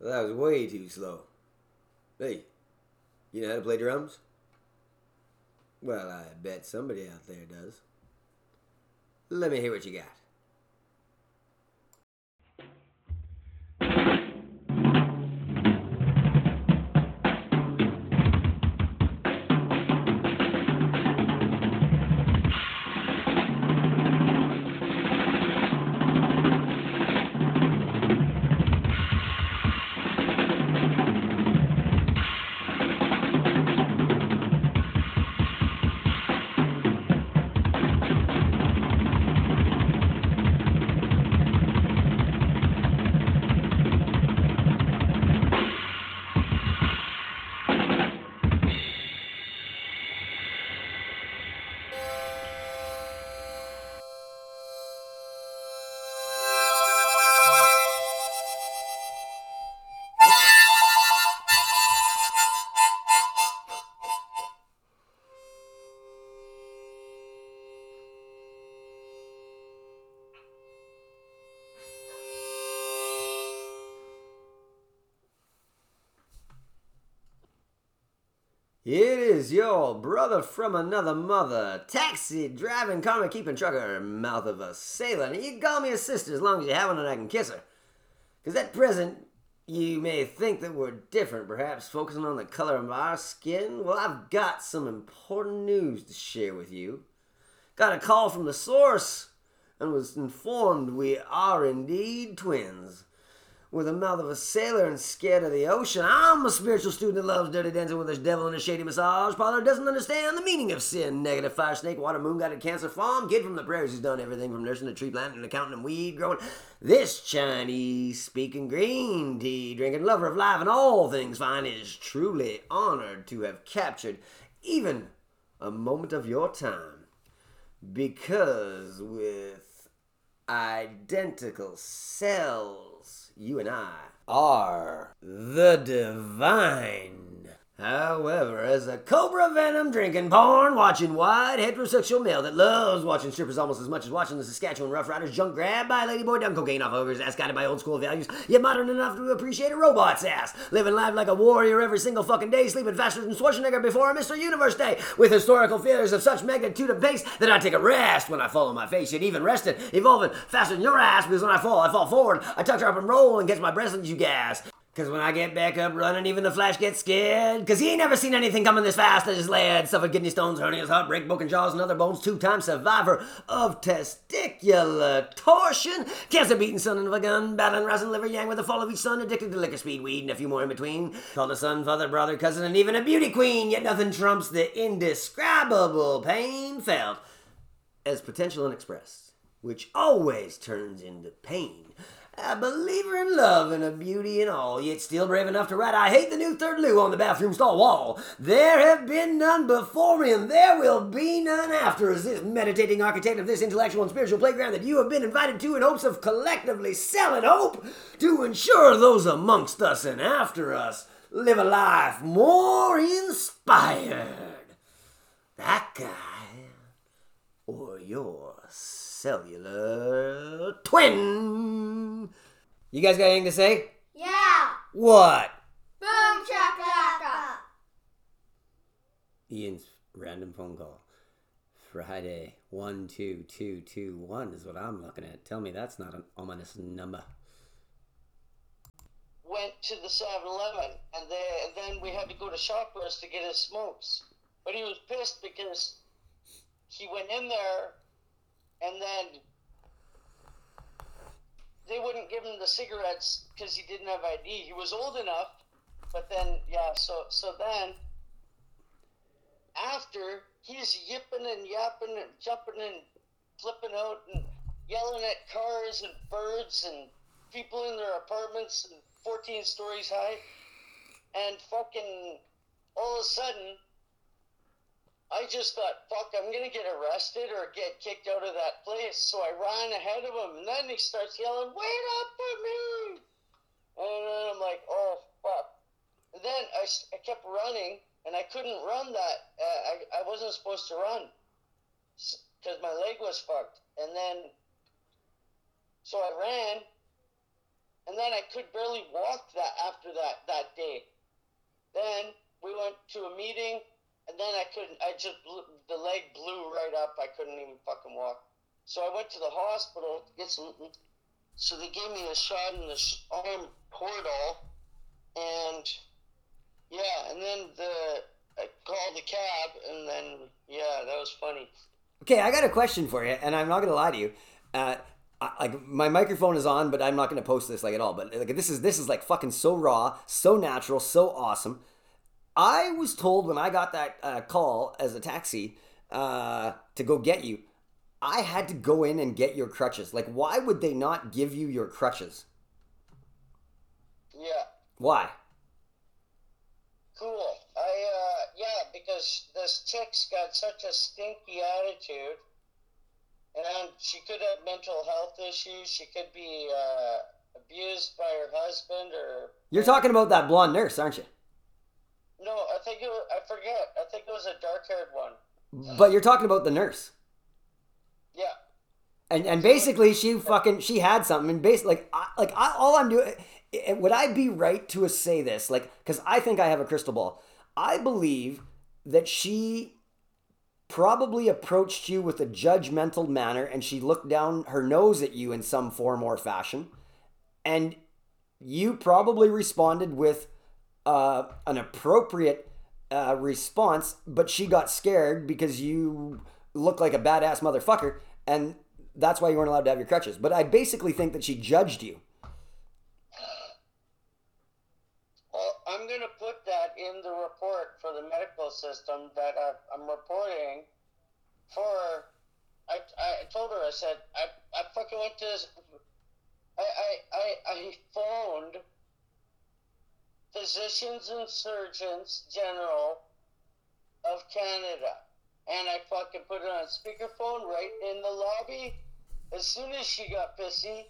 Well, that was way too slow. Hey, you know how to play drums? Well, I bet somebody out there does. Let me hear what you got. Is your brother from another mother, taxi driving, karma keeping trucker, mouth of a sailor. You call me a sister as long as you have one and I can kiss her. Because at present, you may think that we're different, perhaps focusing on the color of our skin. Well, I've got some important news to share with you. Got a call from the source and was informed we are indeed twins with the mouth of a sailor and scared of the ocean. I'm a spiritual student that loves dirty dancing with a devil in a shady massage parlor, doesn't understand the meaning of sin. Negative fire snake, water moon, a cancer farm, kid from the prairies who's done everything from nursing to tree planting and counting and weed growing. This Chinese speaking green tea drinking lover of life and all things fine is truly honored to have captured even a moment of your time. Because with identical cells, you and I are the divine. However, as a cobra venom drinking, porn watching, white heterosexual male that loves watching strippers almost as much as watching the Saskatchewan Roughriders junk grabbed by ladyboy done cocaine off ogres, ass guided by old school values, yet modern enough to appreciate a robot's ass, living life like a warrior every single fucking day, sleeping faster than Schwarzenegger before a Mr. Universe day, with historical failures of such magnitude and pace that I take a rest when I fall on my face, yet even rested, evolving faster than your ass because when I fall, I fall forward, I her up and roll and catch my breath and you gas. Cause when I get back up running, even the Flash gets scared. Cause he ain't never seen anything coming this fast as his lad. Suffered kidney stones, hernias, heart break, broken jaws, and other bones. Two-time survivor of testicular torsion. Cancer beating son of a gun. Battling rising liver yang with the fall of each son. Addicted to liquor, speed, weed, and a few more in between. Called a son, father, brother, cousin, and even a beauty queen. Yet nothing trumps the indescribable pain felt as potential unexpressed. Which always turns into pain. A believer in love and a beauty and all, yet still brave enough to write, I hate the new third loo on the bathroom stall wall. There have been none before me, and there will be none after as this meditating architect of this intellectual and spiritual playground that you have been invited to in hopes of collectively selling hope to ensure those amongst us and after us live a life more inspired. That guy, or your cellular twin. You guys got anything to say? Yeah! What? Boom shakalaka! Ian's random phone call. Friday, 12221 is what I'm looking at. Tell me that's not an ominous number. went to the 7-Eleven, and, they, and then we had to go to Shoppers to get his smokes. But he was pissed because he went in there, and then they wouldn't give him the cigarettes because he didn't have ID. He was old enough, but then yeah. So so then after he's yipping and yapping and jumping and flipping out and yelling at cars and birds and people in their apartments and 14 stories high, and fucking all of a sudden. I just thought, fuck, I'm gonna get arrested or get kicked out of that place. So I ran ahead of him, and then he starts yelling, "Wait up for me!" And then I'm like, "Oh fuck!" And then I kept running, and I couldn't run that. Uh, I I wasn't supposed to run because my leg was fucked. And then, so I ran, and then I could barely walk that after that that day. Then we went to a meeting, and then I couldn't. I just the leg blew right up. I couldn't even fucking walk. So I went to the hospital to get some. So they gave me a shot in the sh- arm portal, and yeah, and then the I called the cab, and then yeah, that was funny. Okay, I got a question for you, and I'm not gonna lie to you. Uh, I, like my microphone is on, but I'm not gonna post this like at all. But like this is this is like fucking so raw, so natural, so awesome. I was told when I got that uh, call as a taxi uh, to go get you, I had to go in and get your crutches. Like, why would they not give you your crutches? Yeah. Why? Cool. I uh yeah, because this chick's got such a stinky attitude, and she could have mental health issues. She could be uh, abused by her husband, or You're talking about that blonde nurse, aren't you? No, I think it. Was, I forget. I think it was a dark-haired one. But you're talking about the nurse. Yeah. And and basically she fucking she had something and basically like I, like I, all I'm doing would I be right to say this like cuz I think I have a crystal ball. I believe that she probably approached you with a judgmental manner and she looked down her nose at you in some form or fashion and you probably responded with uh, an appropriate uh, response, but she got scared because you look like a badass motherfucker, and that's why you weren't allowed to have your crutches. But I basically think that she judged you. Well, I'm gonna put that in the report for the medical system that I, I'm reporting for. I, I told her I said I, I fucking went to. I, I, I, I phoned Physicians and Surgeons General of Canada, and I fucking put it on speakerphone right in the lobby. As soon as she got pissy,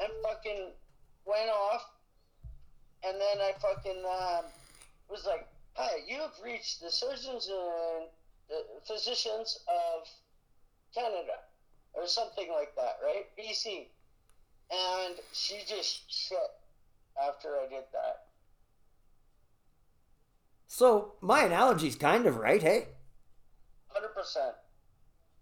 and fucking went off, and then I fucking um, was like, "Hi, you have reached the surgeons and the physicians of Canada, or something like that, right? BC." And she just shit after I did that. So my analogy's kind of right, hey? Hundred percent.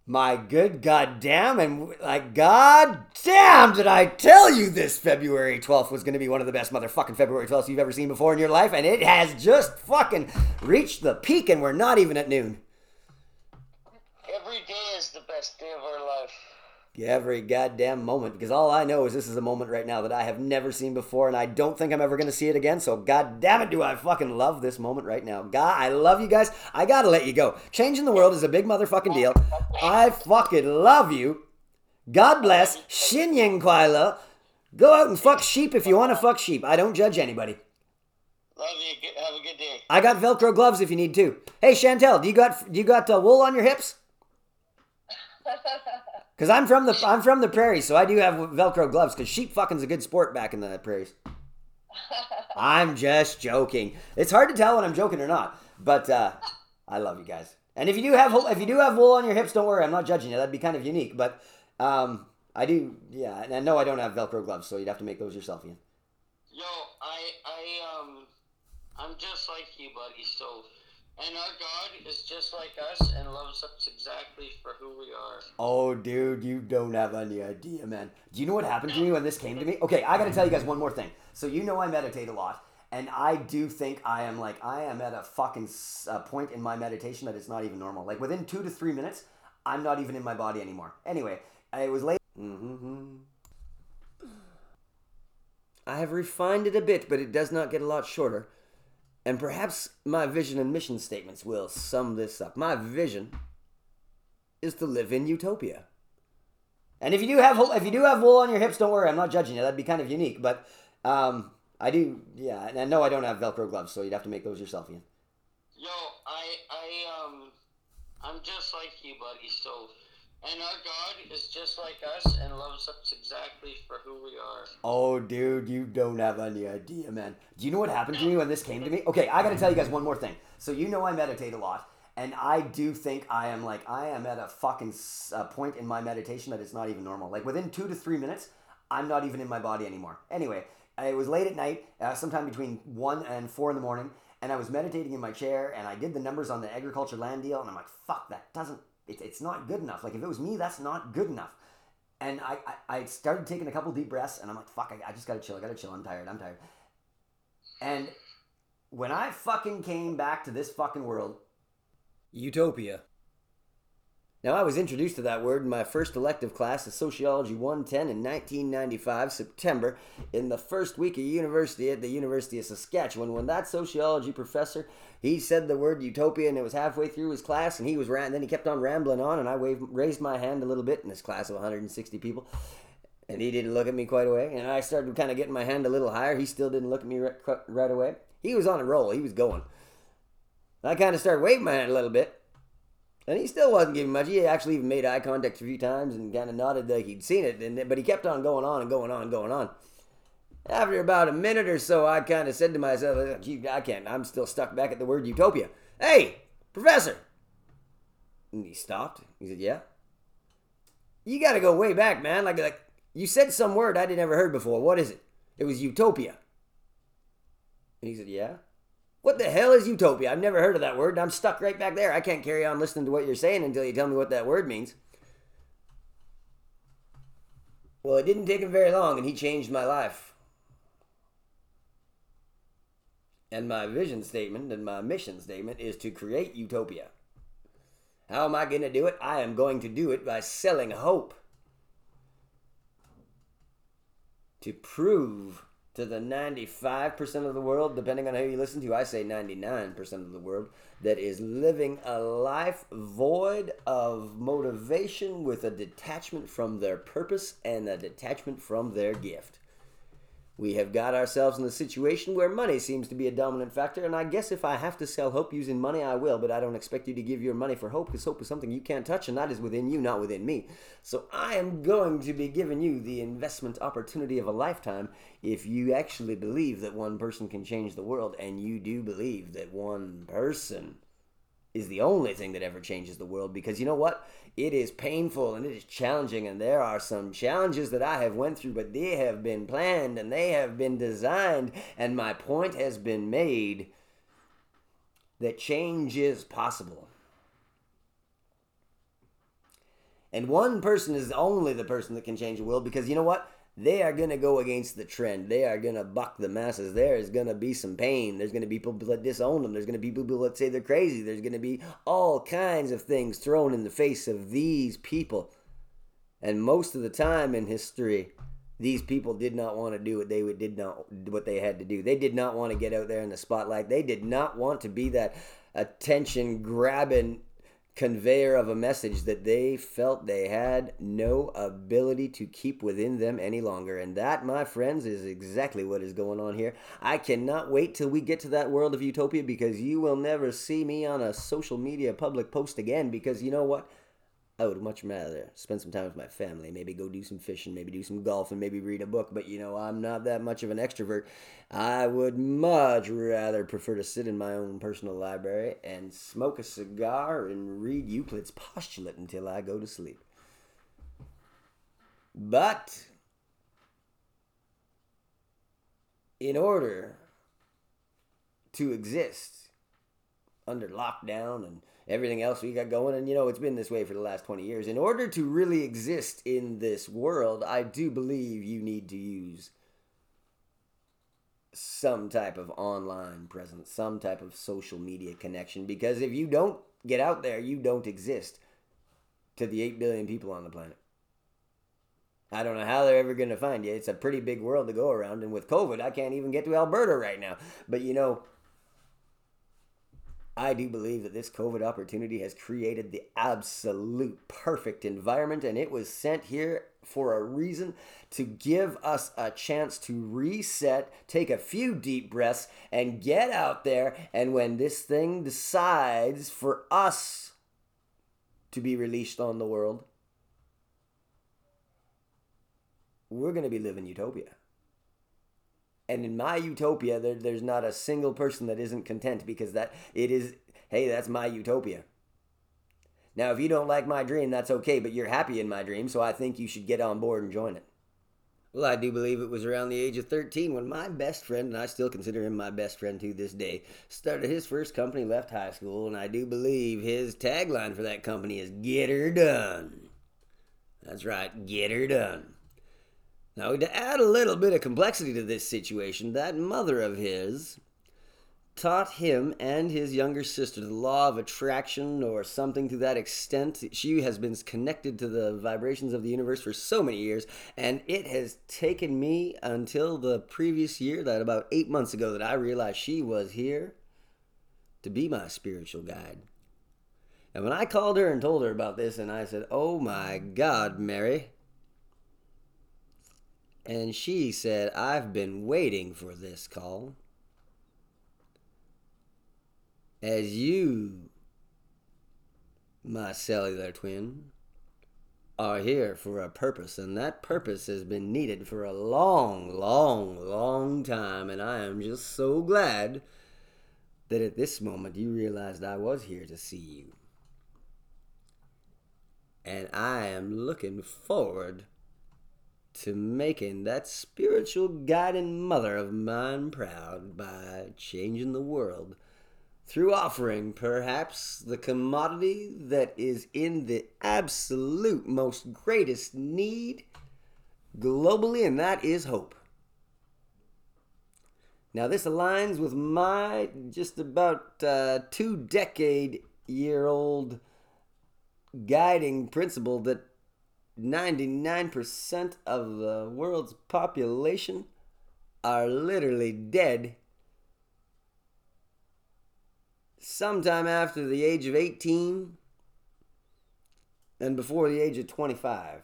My good goddamn, and like goddamn, did I tell you this February 12th was going to be one of the best motherfucking February 12ths you've ever seen before in your life, and it has just fucking reached the peak, and we're not even at noon. Every day is the best day of our life. Every goddamn moment, because all I know is this is a moment right now that I have never seen before, and I don't think I'm ever going to see it again. So, goddamn it, do I fucking love this moment right now. God, I love you guys. I gotta let you go. Changing the world is a big motherfucking deal. I fucking love you. God bless. Shin Yin Kwaila. Go out and fuck sheep if you want to fuck sheep. I don't judge anybody. Love you. Have a good day. I got Velcro gloves if you need to. Hey Chantel, do you got do you got uh, wool on your hips? Because I'm from the I'm from the prairies, so I do have Velcro gloves. Because sheep fucking's a good sport back in the prairies. I'm just joking. It's hard to tell when I'm joking or not, but uh, I love you guys. And if you do have if you do have wool on your hips, don't worry. I'm not judging you. That'd be kind of unique, but um, I do. Yeah, and I know I don't have Velcro gloves, so you'd have to make those yourself, Ian. Yo, I, I, um, I'm just like you, buddy. So, and our God is just like us and loves us exactly for who we are. Oh, dude, you don't have any idea, man. Do you know what happened to me when this came to me? Okay, I gotta tell you guys one more thing. So, you know, I meditate a lot, and I do think I am like, I am at a fucking uh, point in my meditation that it's not even normal. Like, within two to three minutes, I'm not even in my body anymore. Anyway, it was late. Mm-hmm. I have refined it a bit, but it does not get a lot shorter. And perhaps my vision and mission statements will sum this up. My vision is to live in utopia. And if you do have if you do have wool on your hips, don't worry. I'm not judging you. That'd be kind of unique, but um, I do. Yeah, and I know I don't have Velcro gloves, so you'd have to make those yourself, Ian. Yo, I, I, um, I'm just like you, buddy. So, and our God is just like us and loves us exactly for who we are. Oh, dude, you don't have any idea, man. Do you know what happened to me when this came to me? Okay, I gotta tell you guys one more thing. So you know I meditate a lot, and I do think I am like I am at a fucking uh, point in my meditation that it's not even normal. Like within two to three minutes, I'm not even in my body anymore. Anyway, it was late at night, uh, sometime between one and four in the morning, and I was meditating in my chair, and I did the numbers on the agriculture land deal, and I'm like, fuck, that doesn't, it, it's not good enough. Like if it was me, that's not good enough. And I, I, I started taking a couple deep breaths, and I'm like, fuck, I, I just gotta chill, I gotta chill, I'm tired, I'm tired. And when I fucking came back to this fucking world, utopia. Now, I was introduced to that word in my first elective class of Sociology 110 in 1995, September, in the first week of university at the University of Saskatchewan, when that sociology professor, he said the word utopia and it was halfway through his class and he was ran- then he kept on rambling on and I waved, raised my hand a little bit in this class of 160 people. And he didn't look at me quite away. And I started kind of getting my hand a little higher. He still didn't look at me right, right away. He was on a roll. He was going. I kind of started waving my hand a little bit. And he still wasn't giving much. He actually even made eye contact a few times and kind of nodded like he'd seen it. And, but he kept on going on and going on and going on. After about a minute or so, I kind of said to myself, I can't. I'm still stuck back at the word utopia. Hey, professor! And he stopped. He said, Yeah? You got to go way back, man. Like, like you said some word I would never heard before. What is it? It was utopia. And he said, Yeah? What the hell is utopia? I've never heard of that word, and I'm stuck right back there. I can't carry on listening to what you're saying until you tell me what that word means. Well, it didn't take him very long, and he changed my life. And my vision statement and my mission statement is to create utopia. How am I going to do it? I am going to do it by selling hope. To prove to the 95% of the world, depending on who you listen to, I say 99% of the world, that is living a life void of motivation with a detachment from their purpose and a detachment from their gift we have got ourselves in a situation where money seems to be a dominant factor. And I guess if I have to sell hope using money, I will. But I don't expect you to give your money for hope because hope is something you can't touch and that is within you, not within me. So I am going to be giving you the investment opportunity of a lifetime if you actually believe that one person can change the world. And you do believe that one person is the only thing that ever changes the world because you know what? It is painful and it is challenging and there are some challenges that i have went through but they have been planned and they have been designed and my point has been made that change is possible. And one person is only the person that can change the world because you know what they are going to go against the trend. They are going to buck the masses. There is going to be some pain. There's going to be people that disown them. There's going to be people that say they're crazy. There's going to be all kinds of things thrown in the face of these people. And most of the time in history, these people did not want to do what they did not what they had to do. They did not want to get out there in the spotlight. They did not want to be that attention grabbing conveyor of a message that they felt they had no ability to keep within them any longer. And that, my friends, is exactly what is going on here. I cannot wait till we get to that world of utopia because you will never see me on a social media public post again because you know what? I would much rather spend some time with my family, maybe go do some fishing, maybe do some golf, and maybe read a book. But you know, I'm not that much of an extrovert. I would much rather prefer to sit in my own personal library and smoke a cigar and read Euclid's postulate until I go to sleep. But in order to exist under lockdown and everything else we got going. And, you know, it's been this way for the last 20 years. In order to really exist in this world, I do believe you need to use some type of online presence, some type of social media connection. Because if you don't get out there, you don't exist to the 8 billion people on the planet. I don't know how they're ever going to find you. It's a pretty big world to go around. And with COVID, I can't even get to Alberta right now. But, you know, I do believe that this COVID opportunity has created the absolute perfect environment, and it was sent here for a reason to give us a chance to reset, take a few deep breaths, and get out there. And when this thing decides for us to be released on the world, we're going to be living utopia. And in my utopia, there, there's not a single person that isn't content because that it is, hey, that's my utopia. Now, if you don't like my dream, that's okay, but you're happy in my dream, so I think you should get on board and join it. Well, I do believe it was around the age of 13 when my best friend, and I still consider him my best friend to this day, started his first company, left high school, and I do believe his tagline for that company is Get Her Done. That's right, Get Her Done. Now, to add a little bit of complexity to this situation, that mother of his taught him and his younger sister the law of attraction or something to that extent. She has been connected to the vibrations of the universe for so many years, and it has taken me until the previous year, that about eight months ago, that I realized she was here to be my spiritual guide. And when I called her and told her about this, and I said, Oh my God, Mary. And she said, I've been waiting for this call as you, my cellular twin, are here for a purpose, and that purpose has been needed for a long, long, long time, and I am just so glad that at this moment you realized I was here to see you. And I am looking forward to making that spiritual guiding mother of mine proud by changing the world through offering perhaps the commodity that is in the absolute most greatest need globally, and that is hope. Now, this aligns with my just about uh, two decade year old guiding principle that 99% of the world's population are literally dead sometime after the age of 18 and before the age of 25.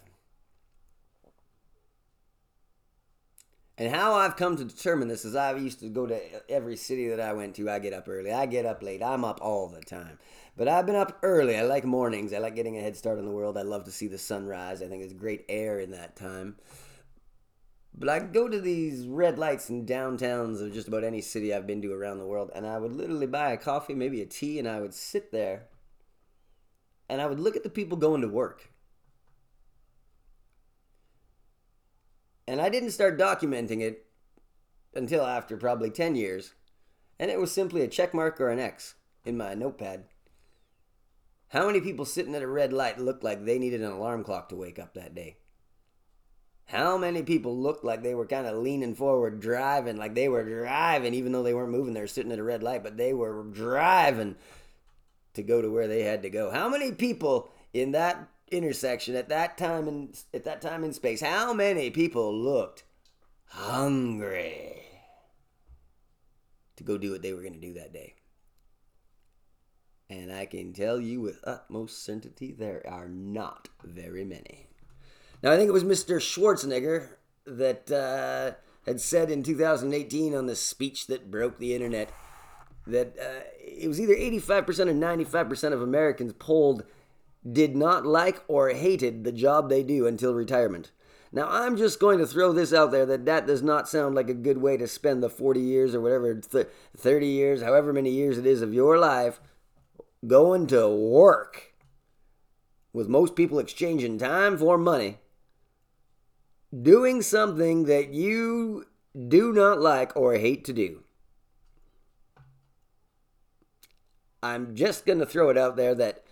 And how I've come to determine this is I used to go to every city that I went to. I get up early. I get up late. I'm up all the time. But I've been up early. I like mornings. I like getting a head start on the world. I love to see the sunrise. I think it's great air in that time. But I go to these red lights in downtowns of just about any city I've been to around the world, and I would literally buy a coffee, maybe a tea, and I would sit there and I would look at the people going to work. And I didn't start documenting it until after probably 10 years. And it was simply a check mark or an X in my notepad. How many people sitting at a red light looked like they needed an alarm clock to wake up that day? How many people looked like they were kind of leaning forward, driving, like they were driving, even though they weren't moving, they were sitting at a red light, but they were driving to go to where they had to go. How many people in that intersection at that time in at that time in space, how many people looked hungry to go do what they were going to do that day? And I can tell you with utmost certainty there are not very many. Now, I think it was Mr. Schwarzenegger that uh, had said in 2018 on the speech that broke the internet that uh, it was either 85% or 95% of Americans polled did not like or hated the job they do until retirement. Now, I'm just going to throw this out there that that does not sound like a good way to spend the 40 years or whatever, th- 30 years, however many years it is of your life going to work. With most people exchanging time for money doing something that you do not like or hate to do. I'm just going to throw it out there that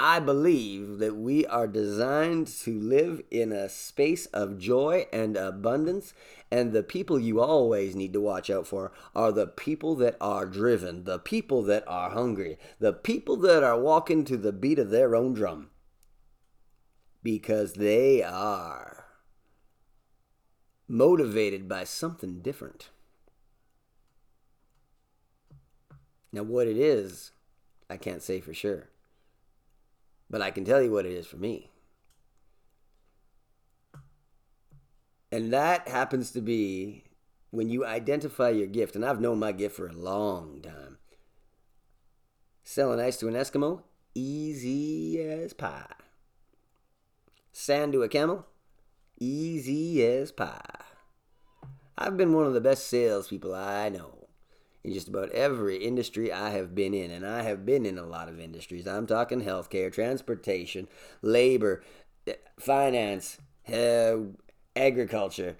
I believe that we are designed to live in a space of joy and abundance, and the people you always need to watch out for are the people that are driven, the people that are hungry, the people that are walking to the beat of their own drum. Because they are motivated by something different. Now, what it is, I can't say for sure. But I can tell you what it is for me. And that happens to be when you identify your gift. And I've known my gift for a long time. Selling ice to an Eskimo, easy as pie. Sand to a camel, easy as pie. I've been one of the best salespeople I know in just about every industry I have been in, and I have been in a lot of industries. I'm talking healthcare, transportation, labor, finance, uh, agriculture,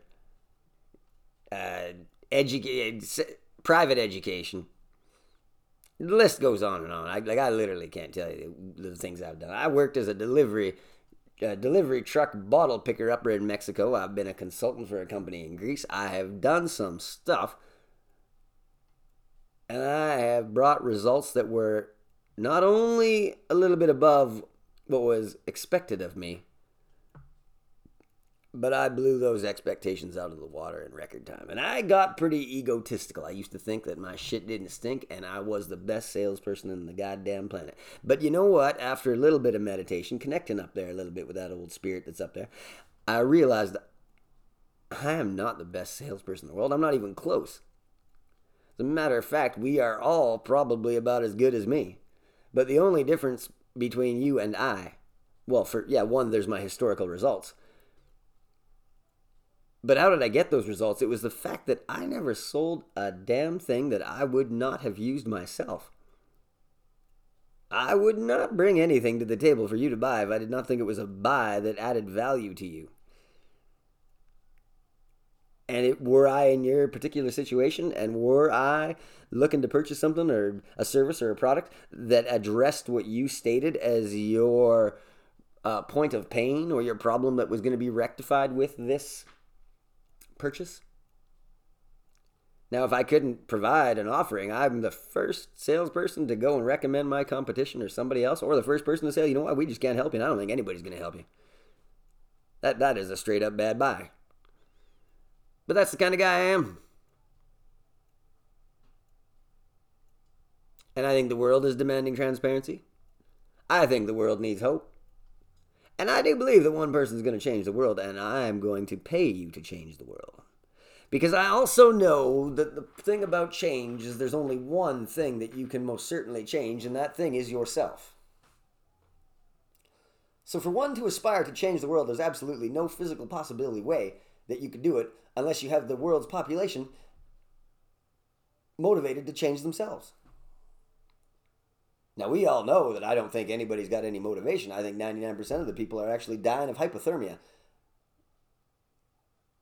uh, edu- private education. The list goes on and on. I, like I literally can't tell you the things I've done. I worked as a delivery delivery truck bottle picker upper in Mexico. I've been a consultant for a company in Greece. I have done some stuff, and I have brought results that were not only a little bit above what was expected of me, but I blew those expectations out of the water in record time. And I got pretty egotistical. I used to think that my shit didn't stink and I was the best salesperson in the goddamn planet. But you know what? After a little bit of meditation, connecting up there a little bit with that old spirit that's up there, I realized I am not the best salesperson in the world. I'm not even close. As a matter of fact, we are all probably about as good as me. But the only difference between you and I, well, for yeah, one, there's my historical results. But how did I get those results? It was the fact that I never sold a damn thing that I would not have used myself. I would not bring anything to the table for you to buy if I did not think it was a buy that added value to you. And it, were I in your particular situation and were I looking to purchase something or a service or a product that addressed what you stated as your uh, point of pain or your problem that was going to be rectified with this purchase? Now, if I couldn't provide an offering, I'm the first salesperson to go and recommend my competition or somebody else, or the first person to say, you know what, we just can't help you. And I don't think anybody's going to help you. That, that is a straight up bad buy. But that's the kind of guy I am. And I think the world is demanding transparency. I think the world needs hope. And I do believe that one person is going to change the world, and I am going to pay you to change the world. Because I also know that the thing about change is there's only one thing that you can most certainly change, and that thing is yourself. So, for one to aspire to change the world, there's absolutely no physical possibility way that you could do it unless you have the world's population motivated to change themselves. Now, we all know that I don't think anybody's got any motivation. I think 99% of the people are actually dying of hypothermia.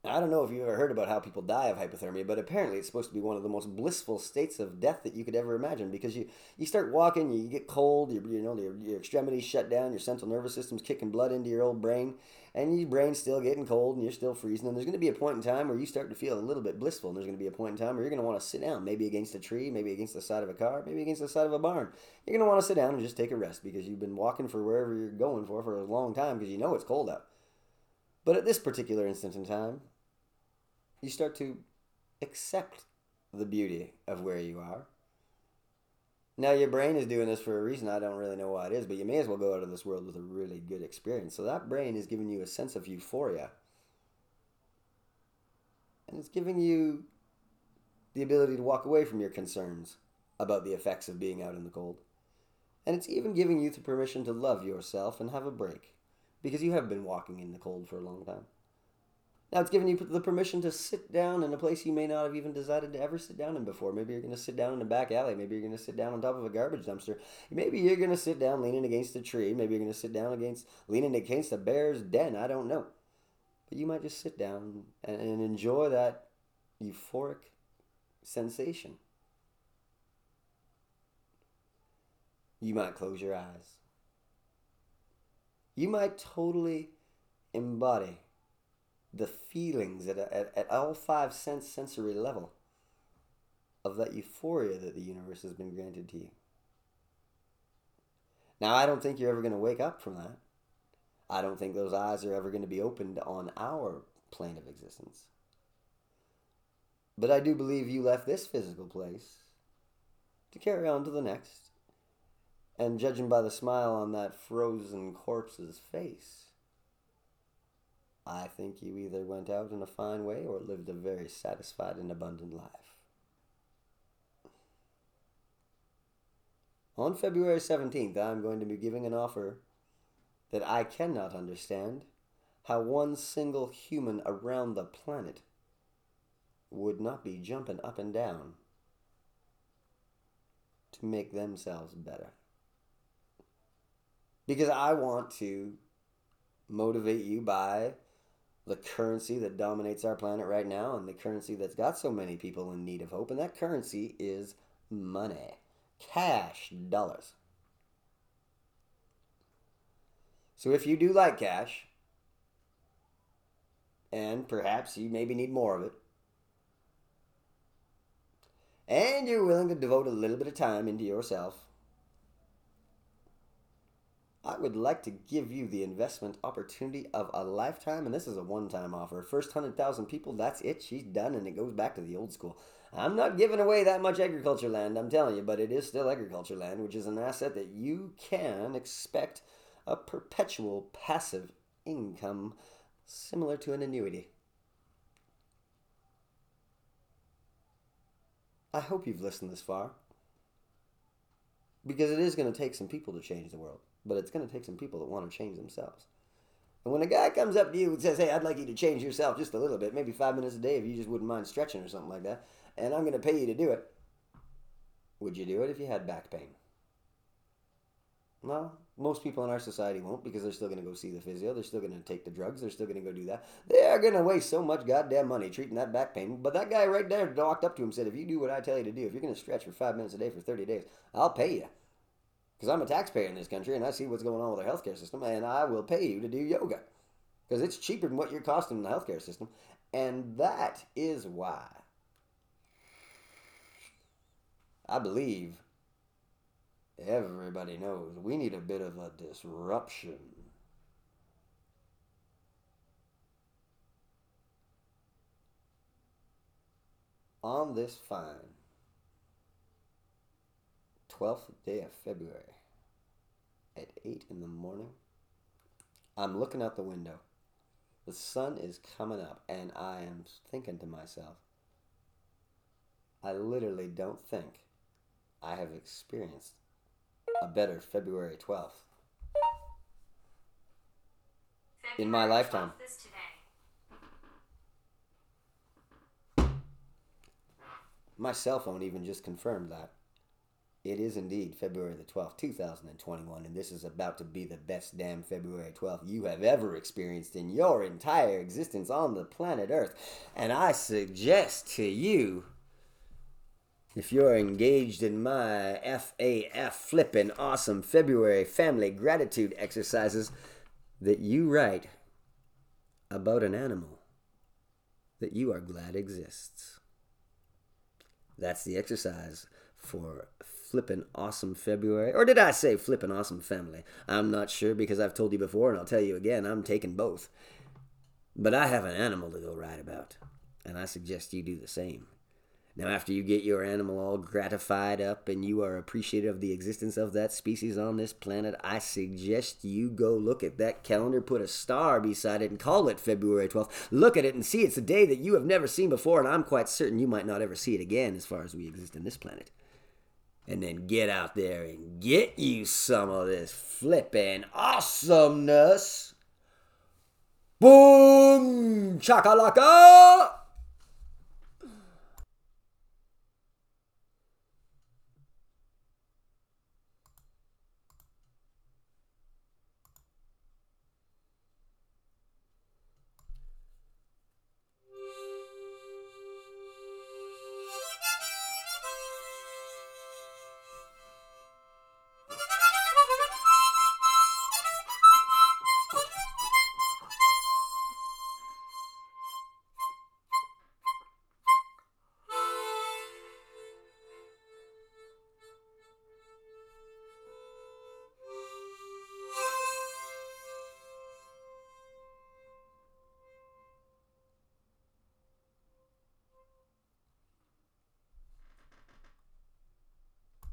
I don't know if you've ever heard about how people die of hypothermia, but apparently it's supposed to be one of the most blissful states of death that you could ever imagine because you, you start walking, you get cold, you, you know, your, your extremities shut down, your central nervous system's kicking blood into your old brain, and your brain's still getting cold and you're still freezing. And there's going to be a point in time where you start to feel a little bit blissful, and there's going to be a point in time where you're going to want to sit down, maybe against a tree, maybe against the side of a car, maybe against the side of a barn. You're going to want to sit down and just take a rest because you've been walking for wherever you're going for for a long time because you know it's cold out. But at this particular instant in time, you start to accept the beauty of where you are. Now, your brain is doing this for a reason. I don't really know why it is, but you may as well go out of this world with a really good experience. So, that brain is giving you a sense of euphoria. And it's giving you the ability to walk away from your concerns about the effects of being out in the cold. And it's even giving you the permission to love yourself and have a break because you have been walking in the cold for a long time. Now it's giving you the permission to sit down in a place you may not have even decided to ever sit down in before. Maybe you're going to sit down in a back alley. Maybe you're going to sit down on top of a garbage dumpster. Maybe you're going to sit down leaning against a tree. Maybe you're going to sit down against leaning against a bear's den. I don't know. But you might just sit down and, and enjoy that euphoric sensation. You might close your eyes. You might totally embody the feelings at, at, at all five sense sensory level of that euphoria that the universe has been granted to you. Now, I don't think you're ever going to wake up from that. I don't think those eyes are ever going to be opened on our plane of existence. But I do believe you left this physical place to carry on to the next. And judging by the smile on that frozen corpse's face, I think you either went out in a fine way or lived a very satisfied and abundant life. On February 17th, I'm going to be giving an offer that I cannot understand how one single human around the planet would not be jumping up and down to make themselves better. Because I want to motivate you by the currency that dominates our planet right now and the currency that's got so many people in need of hope. And that currency is money, cash, dollars. So if you do like cash, and perhaps you maybe need more of it, and you're willing to devote a little bit of time into yourself, I would like to give you the investment opportunity of a lifetime, and this is a one time offer. First 100,000 people, that's it. She's done, and it goes back to the old school. I'm not giving away that much agriculture land, I'm telling you, but it is still agriculture land, which is an asset that you can expect a perpetual passive income similar to an annuity. I hope you've listened this far because it is going to take some people to change the world, but it's going to take some people that want to change themselves. And when a guy comes up to you and says, Hey, I'd like you to change yourself just a little bit, maybe five minutes a day if you just wouldn't mind stretching or something like that, and I'm going to pay you to do it, would you do it if you had back pain? Well, most people in our society won't because they're still going to go see the physio. They're still going to take the drugs. They're still going to go do that. They are going to waste so much goddamn money treating that back pain. But that guy right there walked up to him and said, If you do what I tell you to do, if you're going to stretch for five minutes a day for 30 days, I'll pay you. Because I'm a taxpayer in this country and I see what's going on with our healthcare system, and I will pay you to do yoga. Because it's cheaper than what you're costing in the healthcare system. And that is why I believe everybody knows we need a bit of a disruption. On this fine 12th day of February at 8 in the morning, I'm looking out the window. The sun is coming up, and I am thinking to myself, I literally don't think I have experienced a better February 12th in my lifetime. My cell phone even just confirmed that. It is indeed February the 12th, 2021, and this is about to be the best damn February 12th you have ever experienced in your entire existence on the planet Earth. And I suggest to you if you're engaged in my FAF flippin' awesome February family gratitude exercises, that you write about an animal that you are glad exists. That's the exercise for flippin' awesome February. Or did I say flippin' awesome family? I'm not sure because I've told you before and I'll tell you again, I'm taking both. But I have an animal to go ride about, and I suggest you do the same. Now, after you get your animal all gratified up and you are appreciative of the existence of that species on this planet, I suggest you go look at that calendar, put a star beside it, and call it February 12th. Look at it and see it's a day that you have never seen before, and I'm quite certain you might not ever see it again as far as we exist in this planet. And then get out there and get you some of this flippin' awesomeness. Boom! Chakalaka!